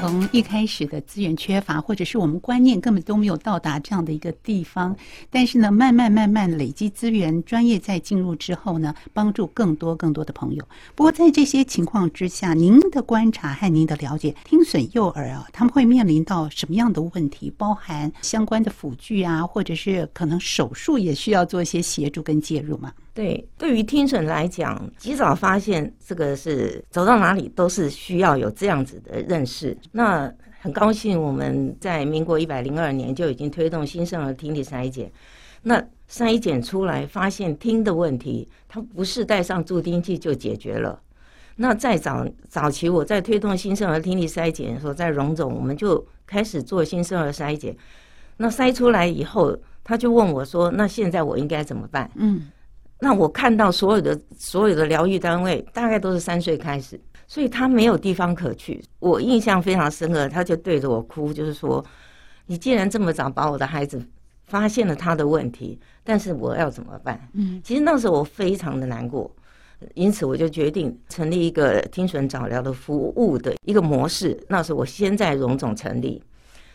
从一开始的资源缺乏，或者是我们观念根本都没有到达这样的一个地方，但是呢，慢慢慢慢累积资源，专业在进入之后呢，帮助更多更多的朋友。不过在这些情况之下，您的观察和您的了解，听损幼儿啊，他们会面临到什么样的问题？包含相关的辅具啊，或者是可能手术也需要做一些协助跟介入吗？对，对于听损来讲，及早发现这个是走到哪里都是需要有这样子的认识。那很高兴我们在民国一百零二年就已经推动新生儿听力筛检。那筛检出来发现听的问题，它不是戴上助听器就解决了。那在早早期我在推动新生儿听力筛检的时候，在荣总我们就开始做新生儿筛检。那筛出来以后，他就问我说：“那现在我应该怎么办？”嗯。那我看到所有的所有的疗愈单位，大概都是三岁开始，所以他没有地方可去。我印象非常深刻，他就对着我哭，就是说：“你既然这么早把我的孩子发现了他的问题，但是我要怎么办？”嗯，其实那时候我非常的难过，因此我就决定成立一个听损早疗的服务的一个模式。那时候我先在荣总成立，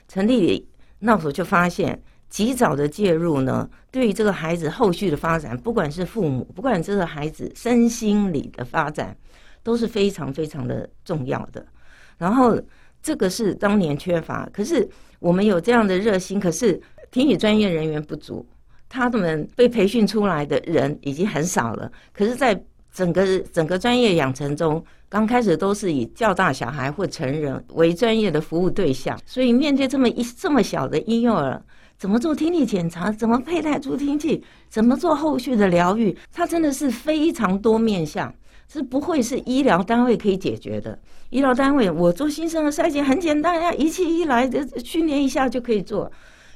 成立那时候就发现。及早的介入呢，对于这个孩子后续的发展，不管是父母，不管这个孩子身心理的发展，都是非常非常的重要的。然后这个是当年缺乏，可是我们有这样的热心，可是听语专业人员不足，他们被培训出来的人已经很少了。可是，在整个整个专业养成中，刚开始都是以较大小孩或成人为专业的服务对象，所以面对这么一这么小的婴幼儿。怎么做听力检查？怎么佩戴助听器？怎么做后续的疗愈？它真的是非常多面向，是不会是医疗单位可以解决的。医疗单位，我做新生儿筛检很简单呀，仪器一来，训练一下就可以做。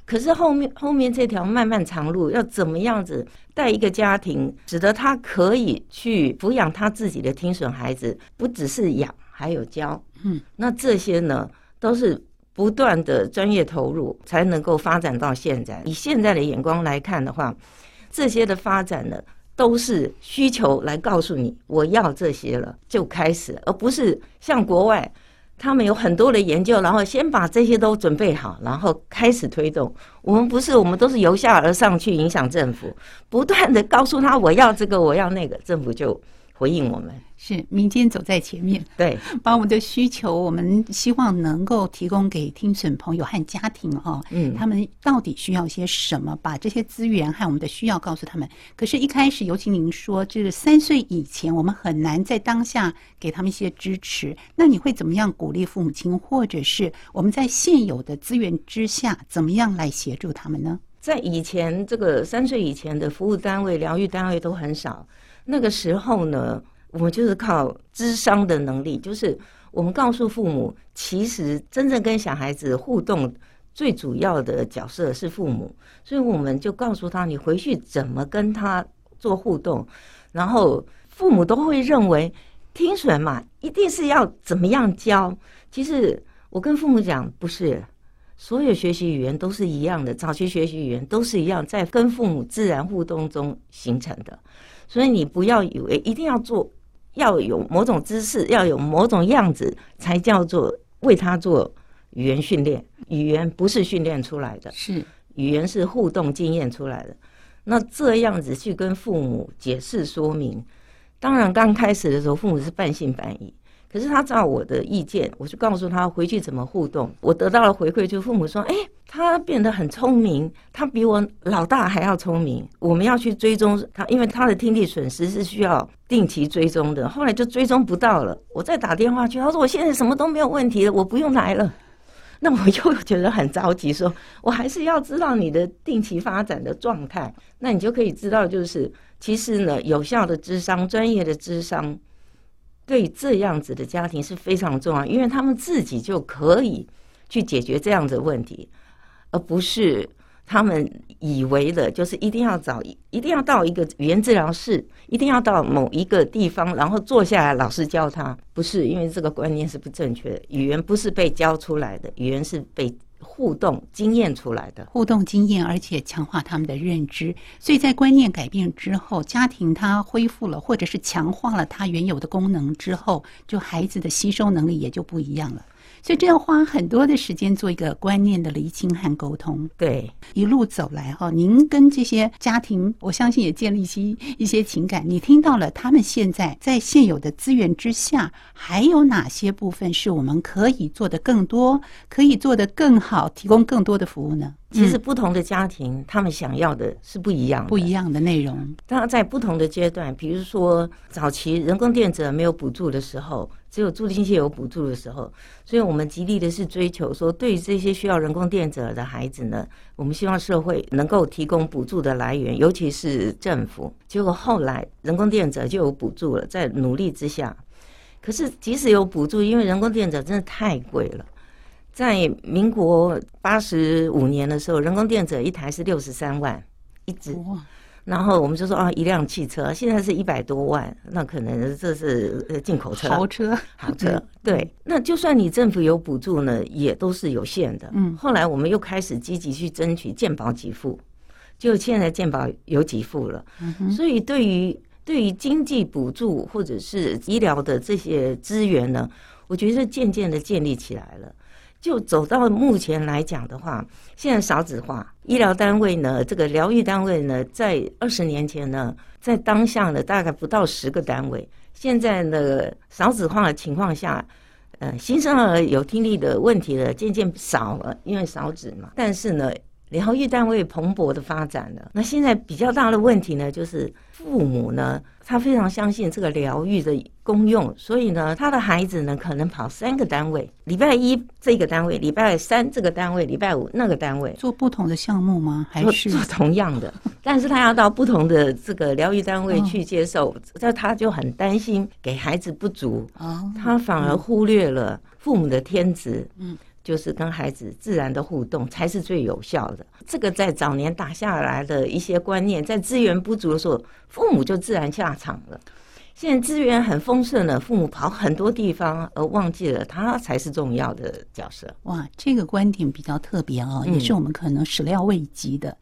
可是后面后面这条漫漫长路，要怎么样子带一个家庭，使得他可以去抚养他自己的听损孩子，不只是养，还有教。嗯，那这些呢，都是。不断的专业投入，才能够发展到现在。以现在的眼光来看的话，这些的发展呢，都是需求来告诉你我要这些了就开始，而不是像国外，他们有很多的研究，然后先把这些都准备好，然后开始推动。我们不是，我们都是由下而上去影响政府，不断的告诉他我要这个，我要那个，政府就回应我们。是民间走在前面，对，把我们的需求，我们希望能够提供给听损朋友和家庭哦，嗯，他们到底需要些什么？把这些资源和我们的需要告诉他们。可是，一开始，尤其您说，就是三岁以前，我们很难在当下给他们一些支持。那你会怎么样鼓励父母亲，或者是我们在现有的资源之下，怎么样来协助他们呢？在以前，这个三岁以前的服务单位、疗愈单位都很少，那个时候呢？我们就是靠智商的能力，就是我们告诉父母，其实真正跟小孩子互动最主要的角色是父母，所以我们就告诉他，你回去怎么跟他做互动，然后父母都会认为听损嘛，一定是要怎么样教。其实我跟父母讲，不是所有学习语言都是一样的，早期学习语言都是一样，在跟父母自然互动中形成的，所以你不要以为一定要做。要有某种姿势，要有某种样子，才叫做为他做语言训练。语言不是训练出来的，是语言是互动经验出来的。那这样子去跟父母解释说明，当然刚开始的时候，父母是半信半疑。可是他照我的意见，我就告诉他回去怎么互动。我得到了回馈，就父母说：“哎，他变得很聪明，他比我老大还要聪明。”我们要去追踪他，因为他的听力损失是需要定期追踪的。后来就追踪不到了，我再打电话去，他说：“我现在什么都没有问题了，我不用来了。”那我又觉得很着急，说：“我还是要知道你的定期发展的状态。”那你就可以知道，就是其实呢，有效的智商、专业的智商。对这样子的家庭是非常重要，因为他们自己就可以去解决这样的问题，而不是他们以为的，就是一定要找，一定要到一个语言治疗室，一定要到某一个地方，然后坐下来，老师教他。不是，因为这个观念是不正确的。语言不是被教出来的，语言是被。互动经验出来的互动经验，而且强化他们的认知。所以在观念改变之后，家庭它恢复了，或者是强化了它原有的功能之后，就孩子的吸收能力也就不一样了。所以这要花很多的时间做一个观念的厘清和沟通。对，一路走来哈，您跟这些家庭，我相信也建立起一些情感。你听到了他们现在在现有的资源之下，还有哪些部分是我们可以做的更多，可以做得更好，提供更多的服务呢？其实不同的家庭，他们想要的是不一样的，不一样的内容。当然，在不同的阶段，比如说早期人工电子没有补助的时候，只有助力器有补助的时候，所以我们极力的是追求说，对于这些需要人工电者的孩子呢，我们希望社会能够提供补助的来源，尤其是政府。结果后来人工电者就有补助了，在努力之下，可是即使有补助，因为人工电者真的太贵了。在民国八十五年的时候，人工电者一台是六十三万一支，然后我们就说啊，一辆汽车现在是一百多万，那可能这是呃进口车、豪车、豪车。对，那就算你政府有补助呢，也都是有限的。嗯，后来我们又开始积极去争取健保给付，就现在健保有给付了。嗯所以对于对于经济补助或者是医疗的这些资源呢，我觉得渐渐的建立起来了。就走到目前来讲的话，现在少子化，医疗单位呢，这个疗愈单位呢，在二十年前呢，在当下呢，大概不到十个单位。现在呢，少子化的情况下，呃，新生儿有听力的问题的渐渐少了，因为少子嘛。但是呢，疗愈单位蓬勃的发展了。那现在比较大的问题呢，就是父母呢。他非常相信这个疗愈的功用，所以呢，他的孩子呢可能跑三个单位：礼拜一这个单位，礼拜三这个单位，礼拜五那个单位，做不同的项目吗？还是做同样的？但是他要到不同的这个疗愈单位去接受，这他就很担心给孩子不足，他反而忽略了父母的天职。嗯。就是跟孩子自然的互动才是最有效的。这个在早年打下来的一些观念，在资源不足的时候，父母就自然下场了。现在资源很丰盛了，父母跑很多地方，而忘记了他才是重要的角色。哇，这个观点比较特别哦，也是我们可能始料未及的。